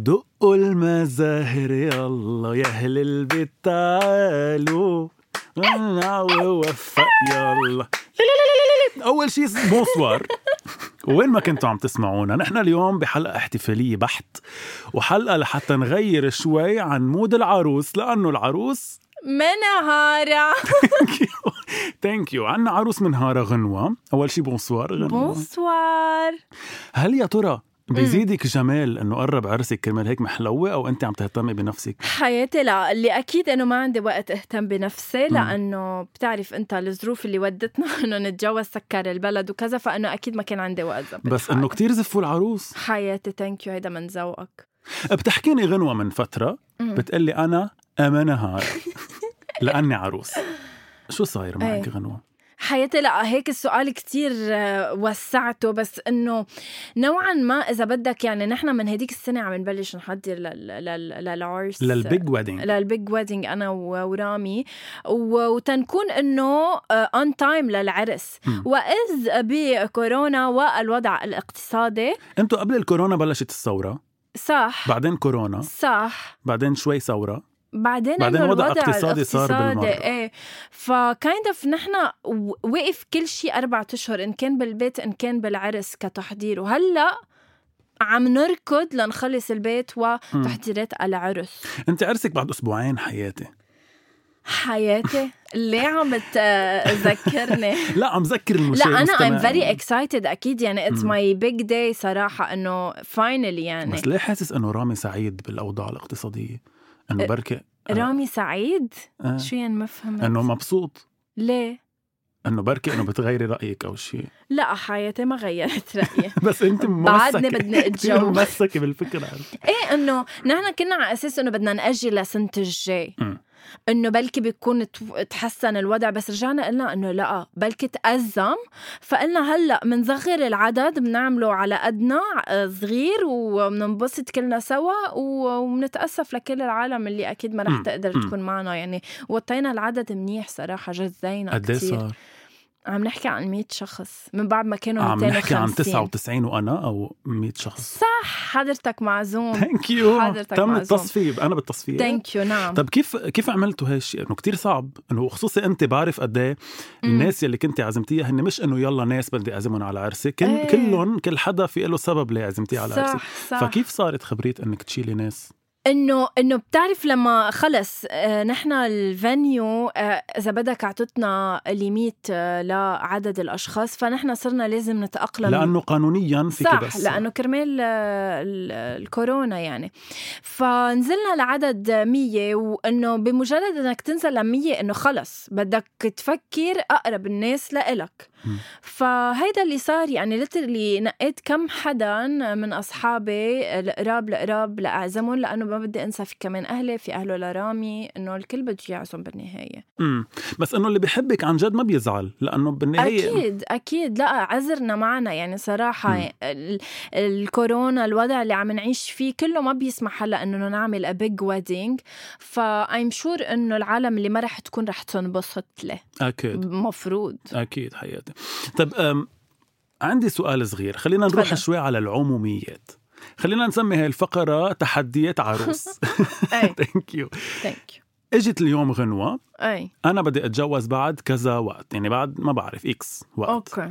ودقوا المزاهر يلا يا أهل البيت تعالوا. ووفق يلا. أول شيء bonsoir. وين ما كنتوا عم تسمعونا نحن اليوم بحلقة احتفالية بحت. وحلقة لحتى نغير شوي عن mood العروس لأنه العروس منهارة thank you عنا عروس منهارة غنوة. أول شي bonsoir غنوة. bonsoir. هل يا ترى بيزيدك جمال إنه قرب عرسك كرمال هيك محلوة أو أنت عم تهتمي بنفسك؟ حياتي لا اللي أكيد إنه ما عندي وقت أهتم بنفسي لأنه بتعرف أنت الظروف اللي ودتنا إنه نتجوز سكر البلد وكذا فإنه أكيد ما كان عندي وقت زبط. بس إنه كتير زفوا العروس. حياتي thank you هيدا من ذوقك. بتحكيني غنوة من فترة بتقلي أنا امانها لأني عروس. شو صاير معك أي. غنوة؟ حياتي لا هيك السؤال كتير آه، وسعته. بس إنه نوعا ما إذا بدك يعني نحن من هديك السنة عم نبلش نحضر لل- لل- للعرس لل big wedding لل big wedding أنا ورامي. وتنكون إنه on time للعرس. وإذ بكورونا والوضع الاقتصادي. أنتوا قبل الكورونا بلشت الثورة؟ صح. بعدين كورونا؟ صح. بعدين شوي ثورة؟ بعدين بعدين الوضع اقتصادي صار الاقتصادي، بالمرة. إيه. ف kind of نحن وقف كل شيء أربع أشهر إن كان بالبيت إن كان بالعرس كتحضير. وهلأ عم نركض لنخلص البيت وتحضيرات العرس. أنت عرسك بعد أسبوعين حياتي. حياتي؟ ليه عم تذكرني لا عم ذكر المشاهد لا أنا المستمع. very excited أكيد. يعني مم. my big day صراحة إنه finally يعني. بس ليه حاسس إنه رامي سعيد بالأوضاع الاقتصادية؟ انه بركي رامي سعيد؟ آه. شو يعني ما فهمت؟ إنه مبسوط. ليه؟ إنه بركي إنه بتغيري رأيك أو شيء لا حياتي ما غيرت رأيي. بس أنت بعدني ممسكة. بدنا كثير اتجوز ممسكة بالفكرة. إيه إنه نحن كنا على أساس إنه بدنا نأجل لسنة الجاي. إنه بلكي بيكون تحسن الوضع بس رجعنا قلنا إنه لا بلكي تأزم فقلنا هلأ بنصغر العدد بنعمله على قدنا آه، صغير وبننبسط كلنا سوا و- وبنتاسف لكل العالم اللي أكيد ما رح. تقدر. تكون معنا يعني وطينا العدد منيح صراحة جزينا إيه كثير؟ عم نحكي عن 100 شخص من بعد ما كانوا عم نحكي عن 250 99 وأنا أو 100 شخص صح حضرتك معزوم thank you حضرتك تم معزوم. التصفيب أنا بالتصفية thank you نعم طب كيف كيف عملتوا هالشيء؟ إنه كتير صعب إنه خصوصي أنت بعرف قد إيه. الناس يلي كنت عزمتيها هن مش إنه يلا ناس بدي أعزمهم على عرسي كل إيه. كلهم كل حدا في له سبب ليه عزمتيه على عرسي صح صح فكيف صارت خبريت إنك تشيلي ناس؟ إنه إنه بتعرف لما خلص آه نحن ال venue آه إذا بدك اعطتنا limit آه لعدد الأشخاص فنحن صرنا لازم نتأقلم. لأنه قانونيا فيك صح بس. لأنه كرمال ال- الكورونا يعني. فنزلنا لعدد 100 وإنه بمجرد إنك تنزل ل 100 إنه خلص بدك تفكر أقرب الناس لإلك. فهيدا اللي صار يعني literally نقيت كم حدا من أصحابي القراب القراب لأعزمهم لأنه ما بدي انسى في كمان أهلي في أهله لرامي إنه الكل بده يعزم بالنهاية. امم بس إنه اللي بحبك عن جد ما بيزعل لأنه بالنهاية أكيد أكيد. لا عذرنا معنا. يعني صراحة مم. ال- الكورونا الوضع اللي عم نعيش فيه كله ما بيسمح هلأ إنه نعمل a big wedding ف I'm sure إنه العالم اللي ما رح تكون رح تنبسط له. أكيد. مفروض. أكيد حياتي. طب أم عندي سؤال صغير. خلينا نروح. شوي على العموميات. خلينا نسمي هاي الفقرة تحديات عروس. thank you thank you إجت اليوم غنوة. أي. أنا بدي أتجوز بعد كذا وقت يعني بعد ما بعرف X وقت. okay.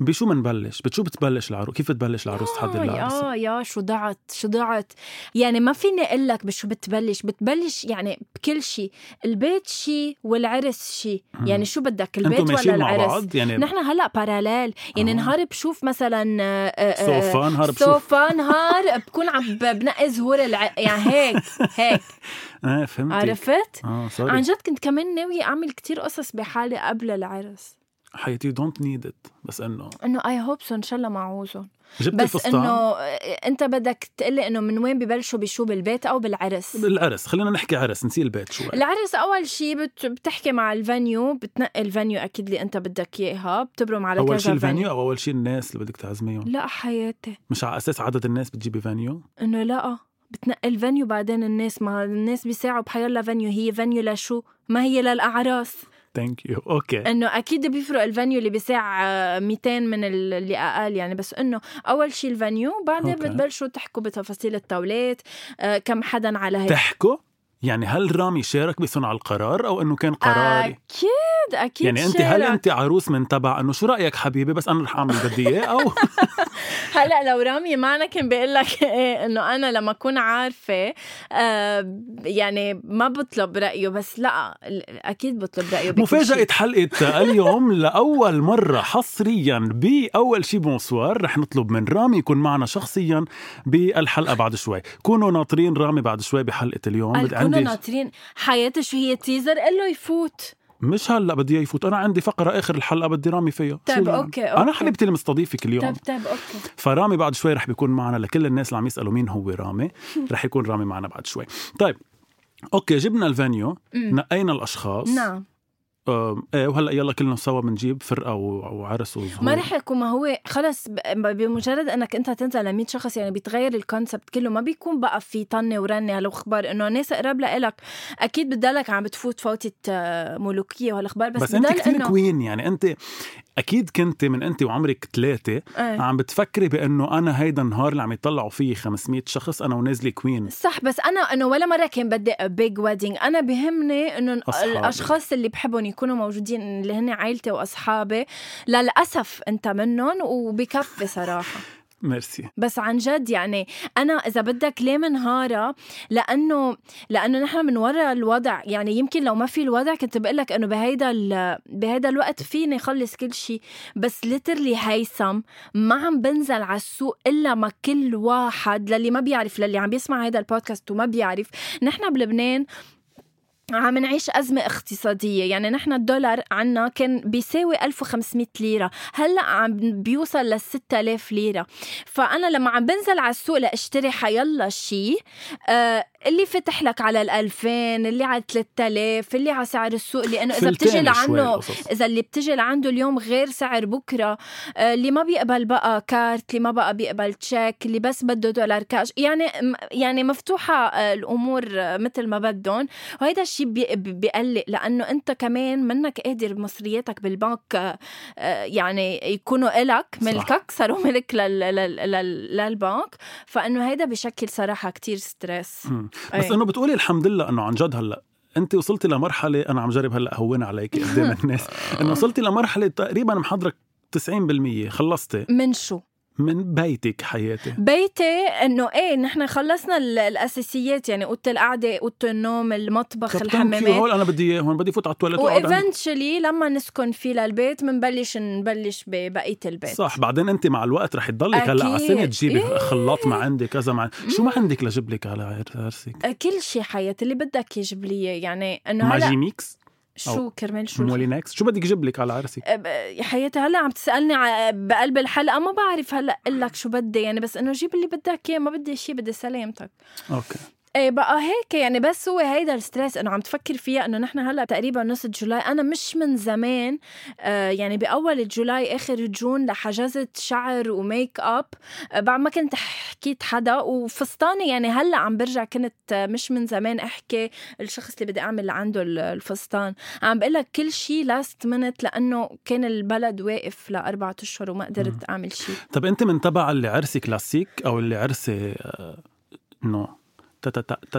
بشو منبلش بشو بتبلش العروس؟ كيف بتبلش العروس تحضر آه العرس يا يا شو ضعت شو ضعت يعني ما فيني أقول لك بشو بتبلش. بتبلش يعني بكل شيء البيت شيء والعرس شيء يعني شو بدك البيت ولا ماشيين مع العرس؟ بعض؟ يعني نحن هلا parallèle يعني آه. نهار بشوف مثلا آه، آه، سوفا نهار بشوف. سوفا نهار بكون عم بنقي زهور الع... يعني هيك هيك. آه فهمت عرفت؟ آه sorry عن جد كنت كمان ناوية أعمل كتير قصص بحالي قبل العرس. حياتي. don't need it بس إنه إنه I hope so إن شاء الله معوزهم جبت بس الفستان. إنه أنت بدك تقلي إنه من وين ببلشوا بشو بالبيت أو بالعرس؟ بالعرس. خلينا نحكي عرس نسي البيت شوي العرس أول شيء بت... بتحكي مع ال venue بتنقي ال venue أكيد اللي أنت بدك إياها. بتبرم على أول شيء ال venue venue. أو أول شيء الناس اللي بدك تعزميهم؟ لا حياتي. مش على أساس عدد الناس بتجيبي venue؟ إنه لا. بتنقي ال venue بعدين الناس ما الناس بيساعوا بحيالله venue. هي venue لشو؟ ما هي للأعراس. thank you okay إنه أكيد بيفرق ال venue اللي بيساع آه، 200 من ال- اللي أقل يعني. بس إنه أول شيء ال venue بعدين. بتبلشوا تحكوا بتفاصيل الطاولات آه، كم حدا على هيك. تحكوا؟ يعني هل رامي شارك بصنع القرار أو أنه كان قراري أكيد أكيد يعني أنت هل. أنت عروس من تبع أنه شو رأيك حبيبي بس أنا رح أعمل بدي اياه أو هلا لو رامي معنا كان بيقول لك إيه إنه أنا لما أكون عارفة آه يعني ما بطلب رأيه بس لا أكيد بطلب رأيه شيء. حلقة اليوم لأول مرة حصريا بأول شي bonsoir رح نطلب من رامي يكون معنا شخصيا بالحلقة بعد شوي كونوا ناطرين رامي بعد شوي بحلقة اليوم عندي ناطرين حياتي شو هي teaser قال له يفوت. مش هلا بدي إياه يفوت أنا عندي فقرة آخر الحلقة بدي رامي فيها. طيب،؟ okay، okay. أنا حبيبتي اللي مستضيفك اليوم طيب طيب أوكي. فرامي بعد شوي رح بيكون معنا لكل الناس اللي عم يسألوا مين هو رامي. رح يكون رامي معنا بعد شوي. طيب okay جبنا ال venue. نقينا الأشخاص. نعم. إيه وهلأ يلا كلنا سوا بنجيب فرقة وعرس وزهور ما رح يكون ما هو خلص بمجرد أنك أنت تنزل ل 100 شخص يعني بيتغير ال concept كله. ما بيكون بقى في طنة ورنة هالاخبار إنه ناس قراب لإلك. أكيد بتضلك عم بتفوت فوتة آه، ملوكية وهالأخبار بس, بس, أنت كثير إنه queen يعني. أنت أكيد كنت من أنت وعمرك ثلاثة. إيه. عم بتفكري بأنه أنا هيدا النهار اللي عم يطلعوا فيه 500 شخص أنا ونازلة queen صح بس أنا إنه ولا مرة كان بدي big wedding أنا بهمني إنه. الأشخاص اللي بحبهم يكونوا موجودين اللي هن عائلتي وأصحابي. للأسف أنت منهم وبكفي صراحة. ميرسي بس عن جد يعني أنا إذا بدك ليه منهارة؟ لأنه لأنه نحن من وراء الوضع. يعني يمكن لو ما في الوضع كنت بقول لك إنه بهيدا بهيدا الوقت فيني اخلص كل شيء بس ليترلي هيثم ما عم بنزل على السوق إلا ما كل واحد للي ما بيعرف للي عم بيسمع هيدا البودكاست وما بيعرف. نحن بلبنان عم نعيش أزمة اقتصادية. يعني نحن الدولار عنا كان بيساوي 1500 ليرة. هلأ عم بيوصل لل 6000 ليرة. فأنا لما عم بنزل على السوق لأشتري حيلا شيء آه اللي فتح لك على ال 2000 اللي على 3000 اللي على سعر السوق لأنه إذا بتجي لعنده. إذا اللي بتجي لعنده اليوم غير سعر بكرة آه، اللي ما بيقبل بقى card اللي ما بقى بيقبل check اللي بس بده دولار كاش يعني يعني مفتوحة آه، الأمور مثل ما بدهم. وهيدا الشيء بي- بيقلق لأنه أنت كمان منك قادر مصرياتك بالبنك آه، يعني يكونوا إلك ملكك صاروا ملك لل- لل- لل- للبنك. فإنه هيدا بشكل صراحة كتير stress. مم. بس أي. إنه بتقولي الحمد لله إنه عن جد هلأ انت وصلتي لمرحلة أنا عم جرب هلأ اهون عليك قدام الناس إنه وصلتي لمرحلة تقريبا محضرك 90% خلصتي. من شو؟ من بيتك حياتي بيتي إنه إيه نحن خلصنا ال- الأساسيات يعني أوضة القعدة أوضة النوم المطبخ. الحمامات هول أنا بدي هون بدي فوت على التواليت. و eventually لما نسكن فيه للبيت بنبلش نبلش ببقية البيت صح بعدين أنت مع الوقت رح تضلك هلأ على. سنة تجيبي إيه. خلاط ما عندي كذا ما عندي. شو ما عندك لجيب لك على عرسك كل شيء حياتي اللي بدك يجيب لي. يعني إنه ماجي هلأ ميكس شو كرمال شو Moulinex شو بدك أجيب لك على عرسك ب- يا حياتي هلأ عم تسألني بقلب الحلقة ما بعرف هلأ أقول لك شو بدي يعني بس إنه جيب اللي بدك إياه ما بدي شيء بدي سلامتك. okay. إيه بقى هيك يعني. بس هو هيدا ال stress إنه عم تفكر فيها إنه نحن هلأ تقريبا نص July. أنا مش من زمان آه يعني بأول July آخر June لحجزت شعر وميك أب آه بعد ما كنت حكيت حدا. وفستاني يعني هلأ عم برجع كنت آه مش من زمان أحكي الشخص اللي بدي أعمل عنده ال- الفستان. عم بقول لك كل شيء last minute لأنه كان البلد واقف لأربعة أشهر وما قدرت أعمل شيء طب أنت من تبع اللي عرسي كلاسيك أو اللي عرسي آه، انه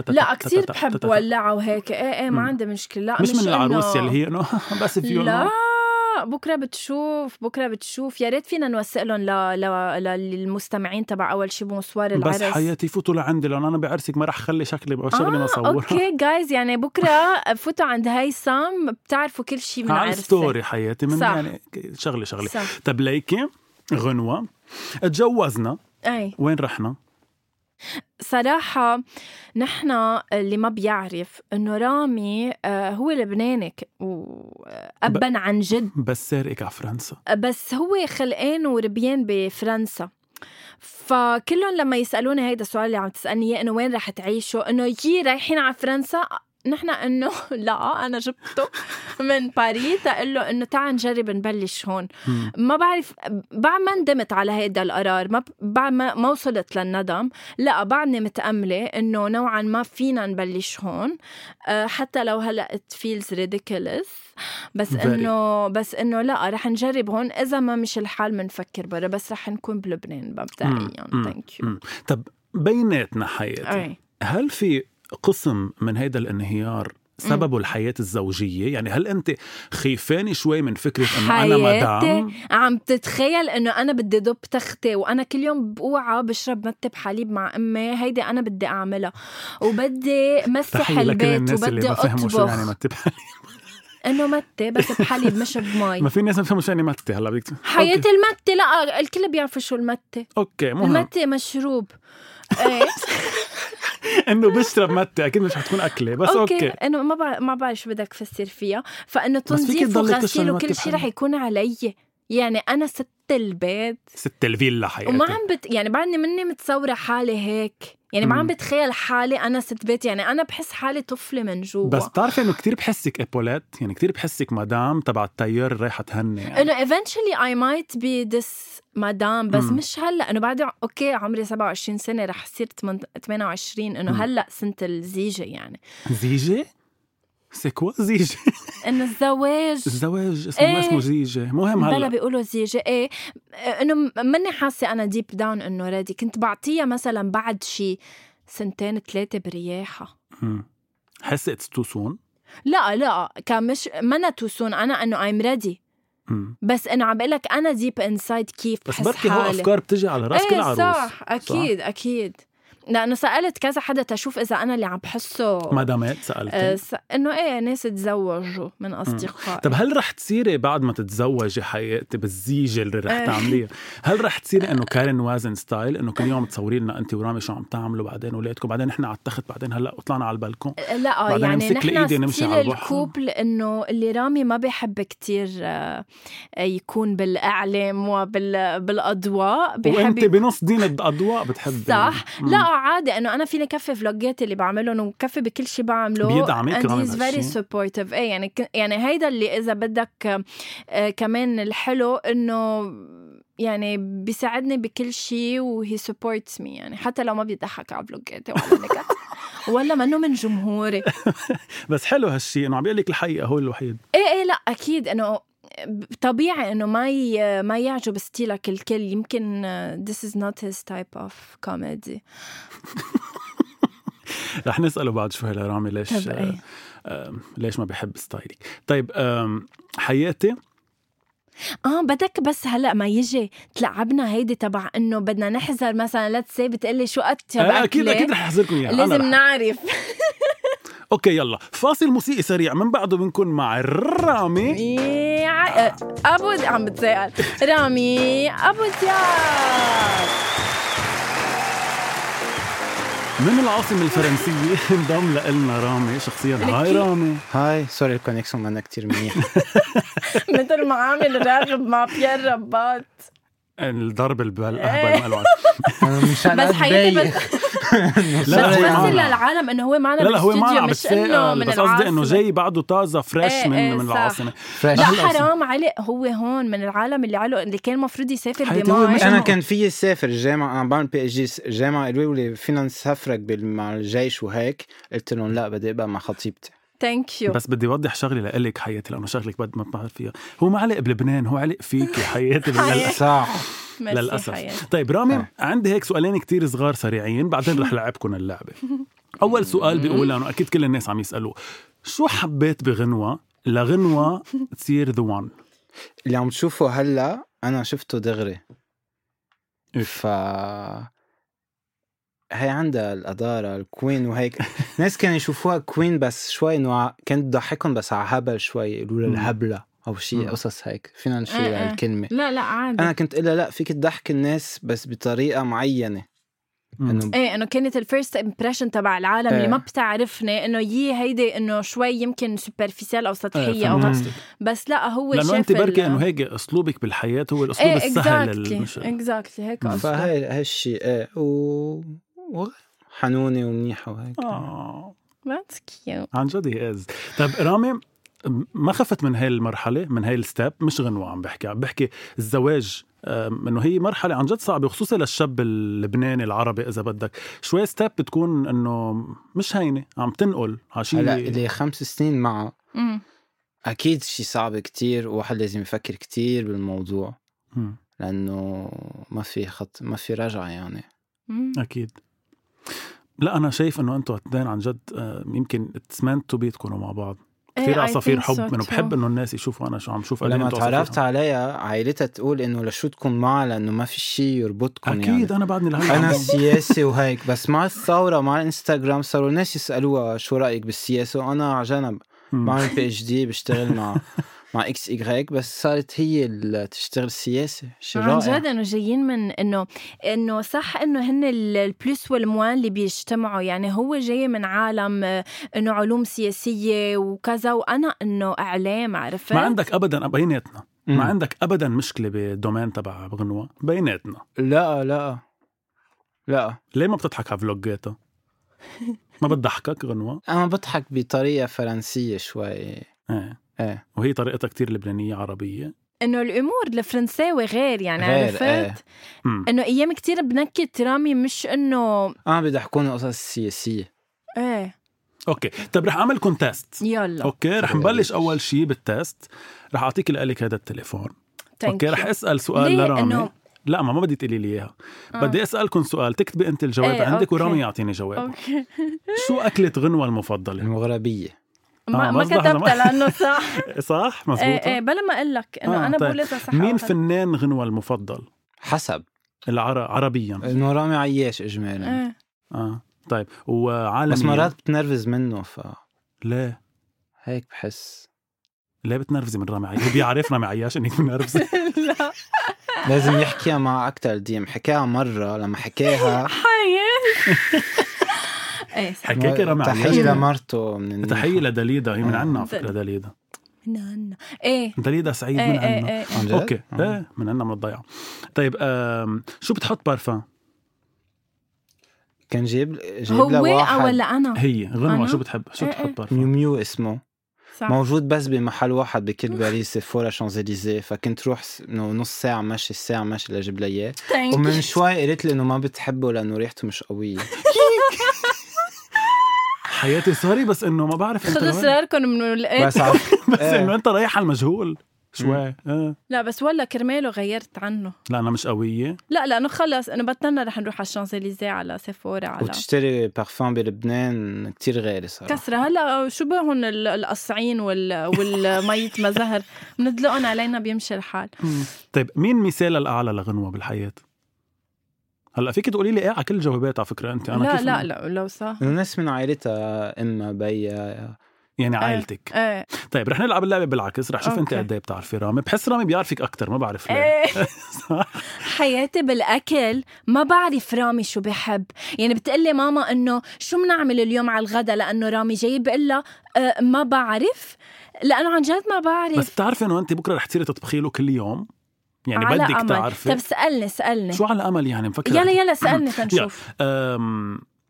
لا كثير بحب ولعه وهيك إيه إيه ما. عندي مشكله لا مش من إنه- العروس يلي هي انه بس فيو لا بكره بتشوف بكره بتشوف يا ريت فينا نوثق لهم ل... ل... للمستمعين تبع اول شي bonsoir العرس بس حياتي فوتوا لعندي لأن أنا بعرسك ما رح خلي شكلي شغلي ما اصورها okay جايز يعني بكره فوتوا عند هيثم بتعرفوا كل شيء من عرسي ال story حياتي من صح. يعني شغلي صح. طب ليكي غنوة تجوزنا اي وين رحنا؟ صراحة نحن اللي ما بيعرف إنه رامي آه، هو لبناني وابا عن جد. بس سارقك على فرنسا. بس هو خلقان وربيان بفرنسا. فكلهم لما يسألوني هيدا السؤال اللي عم تسألني إياه إنه وين رح تعيشوا؟ إنه يي رايحين على فرنسا نحن إنه لا أنا جبته من باريس. تقول له إنه تعال نجرب نبلش هون. ما بعرف بعد ما ندمت على هيدا القرار ما بعد ما, ما وصلت للندم لا بعدني متأملة إنه نوعا ما فينا نبلش هون. أه، حتى لو هلأ it feels ridiculous. بس. إنه بس إنه لا رح نجرب هون. إذا ما مش الحال بنفكر برا بس رح نكون بلبنان مبدئيا. thank you. طب بيناتنا حياتي هل في قسم من هيدا الانهيار سببه الحياة الزوجية؟ يعني هل أنت خيفانة شوي من فكرة أنه أنا مدام؟ عم تتخيل إنه أنا بدي ضب تختي وأنا كل يوم بوعى بشرب متة بحليب مع أمي هيدي أنا بدي أعملها. وبدي مسح البيت وبدي شو يعني متة بحليب. إنه متة بس بحليب مش بمي. ما في ناس ما بفهموا شو يعني متة هلا بدك حياتي المتة لا الكل بيعرفوا شو المتة okay مهم المتة مشروب. إيه. إنه بشرب متة أكيد مش حتكون أكلة بس okay, okay. إنه ما بعرف ما بعرف شو بدك تفسر فيها. فإنه تنظيف وغسيل وكل شيء رح. يكون علي. يعني أنا ست البيت ست الفيلا حياتي وما عم بت يعني بعدني مني متصورة حالي هيك يعني ما. عم بتخيل حالي أنا ست بيت يعني أنا بحس حالي طفلة من جوا بس بتعرفي إنه كتير بحسك épaulettes يعني كتير بحسك مدام تبع ال tailleur رايحة تهني يعني. إنه eventually I might be this مدام بس مم. مش هلأ إنه بعد okay عمري 27 سنة رح صير 28 إنه. هلأ سنة الزيجة يعني زيجة؟ c'est quoi زيجه انه الزواج. الزواج اسمه ما إيه. اسمه زيجة. مهم بلا هلا بيقولوا زيجة. إيه. إنه ماني حاسة أنا deep down إنه ready كنت بعطيها مثلا بعد شي سنتين ثلاثة برياحة. مم. حاسه it's too soon لا لا. كان مش منا too soon أنا إنه I'm ready بس إنه عم بقول لك أنا deep inside كيف بس بركي هو أفكار بتجي على رأس كل إيه عروس. صح. أكيد صح. أكيد. لأنه سألت كذا حدا تشوف إذا أنا اللي عم بحسه مدامات سالتي آه، س... إنه إيه ناس تزوجوا من أصدقائي طب هل رح تصيري بعد ما تتزوجي حياتي بالزيجة اللي رح إيه. تعمليها هل رح تصيري إنه كارين وازن style إنه كل يوم تصوري لنا انت ورامي شو عم تعملوا بعدين اولادكم بعدين نحن على التخت بعدين هلأ وطلعنا على البلكون لا بعدين يعني نحن still. ال couple إنه اللي رامي ما بيحب كتير آه، يكون بالأعلام وبالاضواء وانت بنص دين الأضواء بتحبي صح. لا عادي إنه أنا فيني كفي فلوجات اللي بعملهم وكفي بكل شيء بعمله. بيدعمك and رامي he's very بهالشي. supportive. إيه يعني يعني هيدا اللي إذا بدك آه، كمان الحلو إنه يعني بيساعدني بكل شيء و he supports me يعني حتى لو ما بيضحك على فلوجاتي ولا نكت ولا منه من جمهوري. بس حلو هالشيء إنه عم بيقول لك الحقيقة هو الوحيد. إيه إيه لا أكيد إنه طبيعي إنه ما ي... ما يعجب style ك الكل. يمكن آه، this is not his type of comedy. رح نسأله بعد شوي لرامي ليش إيه آه ليش ما بيحب style ك طيب آم، حياتي؟ آه بدك بس هلأ ما يجي. تلعبنا هيدي تبع إنه بدنا نحذر مثلا let's say بتقلي شو اطيب آه أكيد؟ أكيد رح أحذركم إياها. لازم رح- نعرف. okay يلا. فاصل موسيقي سريع. من بعده بنكون مع رامي. أبو د- عم بتسأل. رامي أبو دياب من العاصمة الفرنسية. انضم لنا رامي شخصيا. hi رامي. hi sorry ال connexion منا كتير منيح. مثل ما عامل راغب مع بيير رباط الضرب البال إيه. مشان بس حياتي أتبين. بس لا، بس هو بس معنا. للعالم إنه هو معنا لا لا هو عم مش إنه بتسائل من بس قصدي إنه. جاي بعده طازة fresh إيه، من إيه، من fresh. لا حرام عليه هو هون من العالم اللي علق اللي كان المفروض يسافر مش أنا كان في سافر الجامعة عم بعمل PhD الجامعة قالوا لي فينا نسافرك مع الجيش وهيك قلت لهم لا بدي أبقى مع خطيبتي thank you بس بدي اوضح شغله لإلك حياتي لأنه شغلك بد ما بعرف فيها. هو ما علق بلبنان هو علق فيك يا حياتي. للأسف. للأسف. طيب رامي آه. عندي هيك سؤالين كتير صغار سريعين بعدين رح لعبكم اللعبة. أول سؤال بيقول لأنه أكيد كل الناس عم يسألوه شو حبيت بغنوة؟ لغنوة تصير the one اللي عم تشوفه هلأ أنا شفته دغري؟ ف هي عندها ال drama queen وهيك ناس كانوا يشوفوها queen بس شوي إنه كانت تضحكهم بس على هبل شوي يقولوا لها. الهبلة أو. شيء قصص هيك فينا نشيل إيه، إيه. هالكلمة لا لا عادي أنا كنت قلها لا فيك تضحك الناس بس بطريقة معينة. إنه إيه إنه كانت ال first impression تبع العالم إيه. اللي ما بتعرفني إنه يي هيدي إنه شوي يمكن superficielle أو سطحية أو هيك. قصدك. بس لا هو لأنه انت بركي إنه هيك أسلوبك بالحياة هو الأسلوب إيه السهل اكزاكتلي. اكزاكتلي هيك فهي هالشيء إيه و... و... حنونة ومنيحة وهيك. آه. that's cute عن جد he is طيب رامي ما خفت من هاي المرحلة من هاي ال step مش غنوة عم بحكي عم بحكي الزواج إنه هي مرحلة عن جد صعبة خصوصا للشاب اللبناني العربي إذا بدك. شوي step بتكون إنه مش هينة عم تنقل على شيء هلا اللي خمس سنين معه. امم أكيد شيء صعب كتير وواحد لازم يفكر كتير بالموضوع. مم. لأنه ما في خط ما في رجعة يعني. أكيد. لا أنا شايف إنه أنتم اثنين عن جد آه، يمكن it's meant to be تكونوا مع بعض إيه، كثير عصافير حب إنه بحب إنه الناس يشوفوا أنا شو عم شوف لما تعرفت حب. عليها عائلتها تقول إنه لشو تكون معها لأنه ما في شيء يربطكم أكيد يعني أنا بعدني لهلا أنا سياسي وهيك بس مع الثورة مع الإنستغرام صاروا الناس يسألوها شو رأيك بالسياسة وأنا على جنب. بعمل PhD بشتغل مع مع إكس ايغريك بس صارت هي اللي تشتغل سياسة. شيء عن جد إنه جايين من إنه إنه صح إنه هن ال- ال plus وال moins اللي بيجتمعوا. يعني هو جاي من عالم آه، إنه علوم سياسية وكذا وأنا إنه إعلام عرفت؟ ما عندك ابدا بيناتنا. ما. عندك ابدا مشكلة بالدومين تبع غنوة بيناتنا. لا لا لا. ليه ما بتضحك على فلوجاتها؟ ما بتضحكك غنوة؟ أنا بضحك بطريقة فرنسية شوي. إيه. إيه. وهي طريقتها كتير لبنانية عربية. إنه الأمور الفرنساوي غير يعني غير، عرفت؟ مم. إنه أيام كتير بنكت رامي مش إنه أنا بيضحكوني قصص سياسية. إيه. okay. طيب رح أعمل لكم test يلا. okay رح. نبلش أول شيء بال test رح أعطيك لك هذا التليفون. okay. رح أسأل سؤال ليه؟ لرامي. إنه- لا ما ما بدي تقولي لي إياها. آه. بدي أسألكم سؤال. تكتبي أنت الجواب إيه، عندك okay. ورامي يعطيني جواب. okay. شو أكلة غنوة المفضلة؟ المغربية. ما, آه، ما مزبوط، كتبتها لأنه صح. صح إيه مزبوطه إيه بلا ما أقول لك إنه آه، أنا طيب. بقول صح مين. فنان غنوة المفضل؟ حسب. العر... عربيا. إنه رامي عياش اجمالا. إيه. آه طيب. وعالميا بس مرات بتنرفز منه ف ليه؟ هيك بحس. ليه بتنرفزي من رامي عياش؟ هو بيعرف رامي عياش انك منرفزه لا. لازم يحكيها مع أكثر ديم. حكاها مرة لما حكاها. حياة. إيه. حكاكي رامي تحية لمرته من تحية لدليدا هي من آه. عنا على فكرة دليدا من عنا إيه. دليدا سعيد إيه من إيه عنا إيه. عن جد؟ okay. آه. إيه من عنا من الضيعه طيب شو بتحط بارفان؟ كان جايب جايب هو واحد ولا أنا. هي غنوة؟ شو بتحب؟ شو إيه بتحط إيه. بارفان؟ ميو ميو اسمه. صح. موجود بس بمحل واحد بكل باريس Sephora شانزليزيه فكنت روح نص ساعة مشي ساعه مشي لاجيب لها اياه ومن. شوي قالت لي إنه ما بتحبه لأنه ريحته مش قوية. حياتي. سوري بس إنه ما بعرف إنت خذوا. اسراركم من الإيه؟ بس عارف بس إيه. إنه إنت رايح على المجهول شوي. آه. لا بس ولا كرماله غيرت عنه. لا أنا مش قوية. لا لأنه خلص انه بطلنا رح نروح على الشانزليزيه على سيفورا على وتشتري بارفان بلبنان كتير غالي صراحة. كسرة. هلأ شو بهن ال- القصعين وال والمية مزهر؟ بندلقن علينا بيمشي الحال. طيب مين مثال الأعلى لغنوة بالحياة؟ هلا فيك تقولي لي إيه على كل الجوابات على فكرة أنت؟ أنا لا كيف لا لا لو صح. انه ناس من عائلتها إما بيا يعني عائلتك. إيه. طيب رح نلعب اللعبة بالعكس. رح شوف أنت. قد إيه بتعرفي رامي. بحس رامي بيعرفك أكثر ما بعرف ليه. إيه. صح؟ حياتي بالأكل ما بعرف رامي شو بحب. يعني بتقلي ماما إنه شو بنعمل اليوم على الغدا؟ لأنه رامي جاي بقول لها أه ما بعرف. لأنه عن جد ما بعرف. بس بتعرفي إنه أنت بكرة رح تصيري تطبخي له كل يوم؟ يعني على بدك أمل. تعرفي. طب سألني سألني. شو على أمل يعني؟ مفكر يلا يلا سألني تنشوف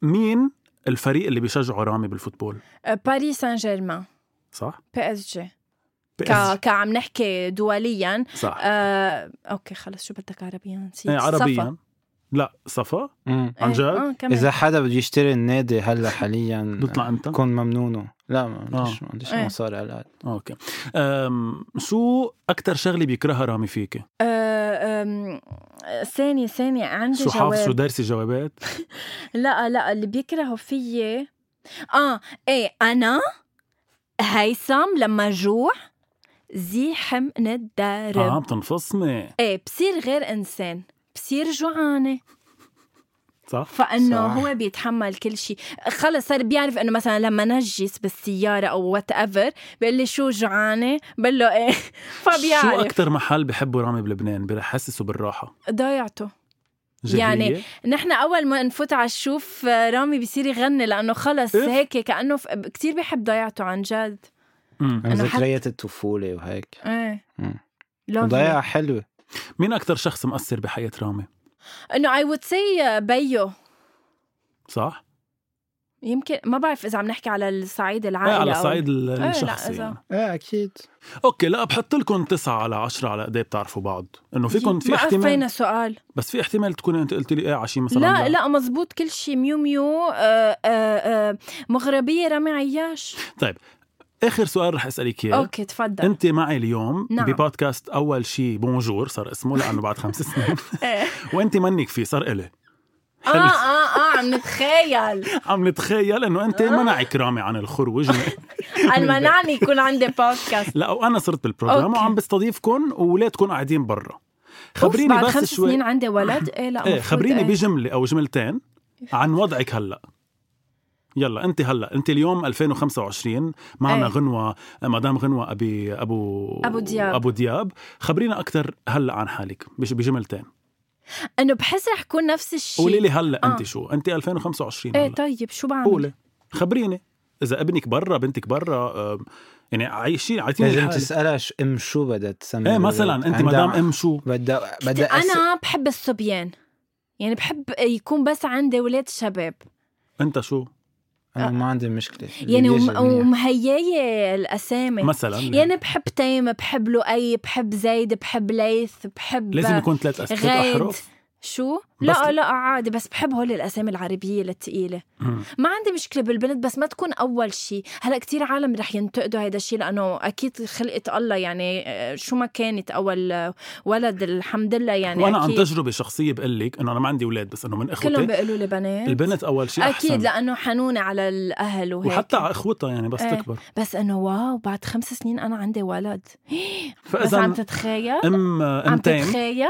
مين الفريق اللي بيشجعوا رامي بالفوتبول؟ باريس سان جيرمان صح؟ بي اس جي بي ك. كعم نحكي دوليا. صح. آه، أوكي خلص شو بدك عربيا؟ نسيت إيه صفا. عربيا. لا صفا. مم. عن إيه، جد؟ آه كمان. إذا حدا بده يشتري النادي هلأ حاليا بيطلع أنت؟ كون ممنونه لا ما عنديش آه. ما عنديش إيه. مصاري على الأقل. أوكي. أم شو أكثر شغلة بيكرهها رامي فيكي؟ آه، أم، ثانية ثانية عندي شو حافظ شو جواب. دارسي جوابات لا لا اللي بيكرهوا فيي آه إيه أنا هيثم لما جوع زيح من الدرب آه بتنفصمي إيه بصير غير إنسان بصير جوعانة. صح؟ فإنه صح. هو بيتحمل كل شيء. خلص صار بيعرف إنه مثلا لما نجس بالسيارة أو whatever بيقول لي شو جوعانه بقول له إيه. شو فبيعرف أكثر محل بحبوا رامي بلبنان؟ بحسسه بالراحة. ضيعته. جرية؟ يعني نحن أول ما نفوت على الشوف آه، رامي بيصير يغني لأنه خلص إف. هيك كأنه ف... كثير بيحب ضيعته عن جد. أنا حت- ذكريات الطفولة وهيك. إيه. وضيعة حلوة. مين أكثر شخص مؤثر بحياة رامي؟ انه I would say بيو. صح؟ يمكن ما بعرف إذا عم نحكي على الصعيد إيه العائلي على أو- الصعيد ال- لا، الشخصي يعني. إيه أكيد. أوكي لا بحط لكم تسعة على عشرة على قد إيه بتعرفوا بعض. إنه فيكم في ما احتمال أفينا سؤال. بس في احتمال تكوني أنت قلت لي إيه عشي مثلا لا لا. مزبوط كل شيء ميو ميو آه آه آه مغربية رامي عياش. آخر سؤال رح أسألك إياه. أوكي تفضل. أنت معي اليوم نعم. ببودكاست أول شيء bonjour صار اسمه لأنه بعد خمس سنين. إيه. وأنت منك فيه صار إلي. آه آه آه عم نتخيل. عم نتخيل إنه أنت آه. منعك رامي عن الخروج. المنعني يكون عندي بودكاست لا وأنا صرت بالبروجرام. وعم بستضيفكم واولادكم قاعدين برا. خبريني بعد بس خمس شوي. سنين عندي ولد. إيه لا إيه خبريني إيه. بجملة أو جملتين عن وضعك هلأ. يلا انت هلا انت اليوم 2025 معنا إيه. غنوة مدام غنوة أبي أبو أبو دياب. أبو دياب. خبرينا أكثر هلا عن حالك بج- بجملتين. إنه بحس رح يكون نفس الشيء قولي لي هلا آه. أنت شو؟ أنت 2025 إيه هلا. طيب شو بعمل؟ قولي. خبريني. إذا ابنك برا بنتك برا يعني عايشين عايتيني لازم ش- أم شو بدها تسمي إيه مثلا أنت مدام أم شو؟ بدها بدها أس... أنا بحب الصبيان. يعني بحب يكون بس عندي ولاد شباب. أنت شو؟ أنا ما عندي مشكلة. يعني بيجي وم- منيح. ومهياية الأسامي. مثلا يعني. بحب تيم بحب لؤي بحب زيد بحب ليث بحب لازم يكون ثلاث ثلاث غيد أحرف. شو؟ لا لا عادي بس بحب هول الأسامي العربية الثقيله. ما عندي مشكلة بالبنت بس ما تكون أول شيء هلأ كتير عالم رح ينتقدوا هذا الشيء لأنه أكيد خلقه الله يعني آه، شو ما كانت أول آه، ولد الحمد لله يعني وأنا عن. تجربة شخصية بقول لك إنه أنا ما عندي أولاد بس إنه من كلهم اخوتي بيقولوا لي بنات. البنت أول شيء أكيد لأنه حنونة على الأهل وهيك. وحتى على إخوتها يعني بس إيه. تكبر. بس إنه واو بعد خمس سنين أنا عندي ولد. بس عم تتخيل؟ ام عم ام تيم تتخيل؟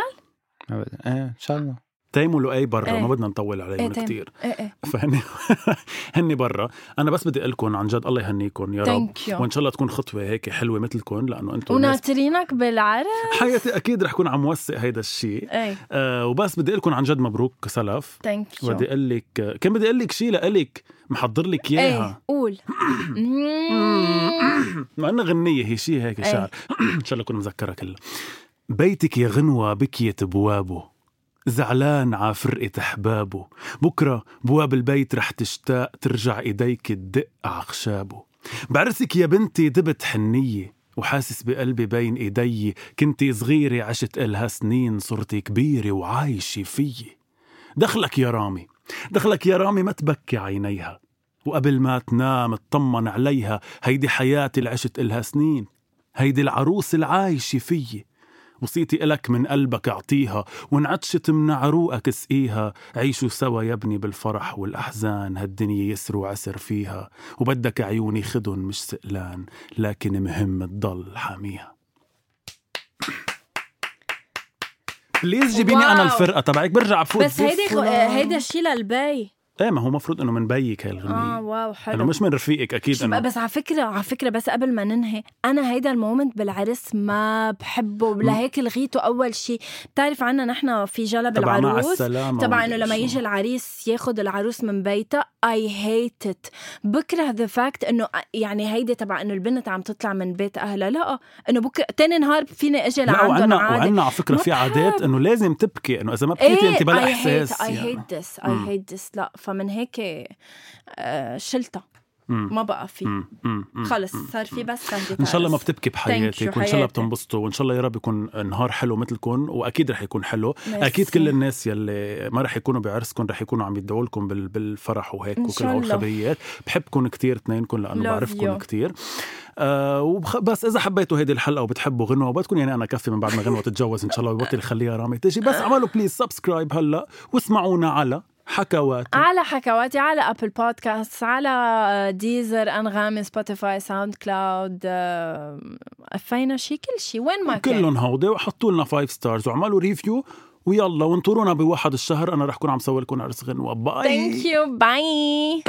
أبداً. إيه إن شاء الله. تيم ولؤي برا إيه. ما بدنا نطول إيه عليهم تيم. كثير إيه إيه. فهن هن برا. أنا بس بدي أقول لكم عن جد الله يهنيكم يا رب. Thank you. وإن شاء الله تكون خطوة هيك حلوة مثلكم لأنه أنتم وناطرينك بالعرس حياتي أكيد رح كون عم وثق هيدا الشيء إيه. آه وبس بدي أقول لكم عن جد مبروك سلف. Thank you بدي أقول لك كان بدي أقول لك شيء لإلك محضر لك إياها. إيه قول مع إنها غنية هي شيء هيك إيه. شعر. إن شاء الله أكون مذكرها كلها. بيتك يا غنوة بكيت بوابه زعلان ع فرقة أحبابه بكرة بواب البيت رح تشتاق ترجع إيديك تدق ع خشابه. بعرسك يا بنتي دبت حنية وحاسس بقلبي بين إيدي. كنتي صغيرة عشت إلها سنين صرتي كبيرة وعايشة فيي. دخلك يا رامي دخلك يا رامي ما تبكي عينيها. وقبل ما تنام اطمن عليها هيدي حياتي اللي عشت إلها سنين. هيدي العروس العايشة فيي. وصيتي إلك من قلبك أعطيها وانعطشت من عروقك اسقيها. عيشوا سوا يا ابني بالفرح والأحزان هالدنيا يسر وعسر فيها. وبدك عيوني خدن مش سقلان لكن مهم تضل حاميها. please جيبيني أنا wow. الفرقة تبعك برجع بفوت بس هيدي خ... هيدا الشيء للبي إيه ما هو مفروض إنه من بيك هاي الغنية آه wow إنه حلو مش من رفيقك أكيد إنه بس على فكرة على فكرة بس قبل ما ننهي أنا هيدا ال moment بالعرس ما بحبه لهيك لغيته أول شيء بتعرف عنا نحن في جلب مع العروس؟ ومدري إنه لما. يجي العريس ياخد العروس من بيتها I hate it بكره the fact إنه يعني هيدي تبع إنه البنت عم تطلع من بيت أهلها. لا إنه بكره تاني نهار فيني أجي لعندهم عادي. وعنا على فكرة في. عادات إنه لازم تبكي إنه إذا ما بكيتي انت بلا إحساس I. hate this I. hate this لا فمن هيك آه، شلتها. ما بقى في. خلص. صار في بس إن شاء الله ما. بتبكي بحياتك وإن شاء الله. بتنبسطوا وإن شاء الله يا رب يكون نهار حلو مثلكم وأكيد رح يكون حلو ميرسي. أكيد كل الناس يلي ما رح يكونوا بعرسكم رح يكونوا عم يدعوا لكم بال- بالفرح وهيك وكل. هالخبريات بحبكم كتير اثنينكم لأنه بعرفكم. كتير آه وبخ... بس إذا حبيتوا هيدي الحلقة وبتحبوا غنوة وبدكم يعني أنا كفي من بعد ما غنوة تتجوز إن شاء الله وبطل خليها رامي تجي بس اعملوا please subscribe هلأ واسمعونا على حكواتي. على حكواتي على Apple Podcast على Deezer Anghami Spotify SoundCloud قفينا شي كل شي وين ما كان. كلهم هودي وحطوا لنا five stars وعملوا review ويلا وانطرونا بواحد الشهر. أنا رح كون عم سوي لكم عرس غنوه bye thank you bye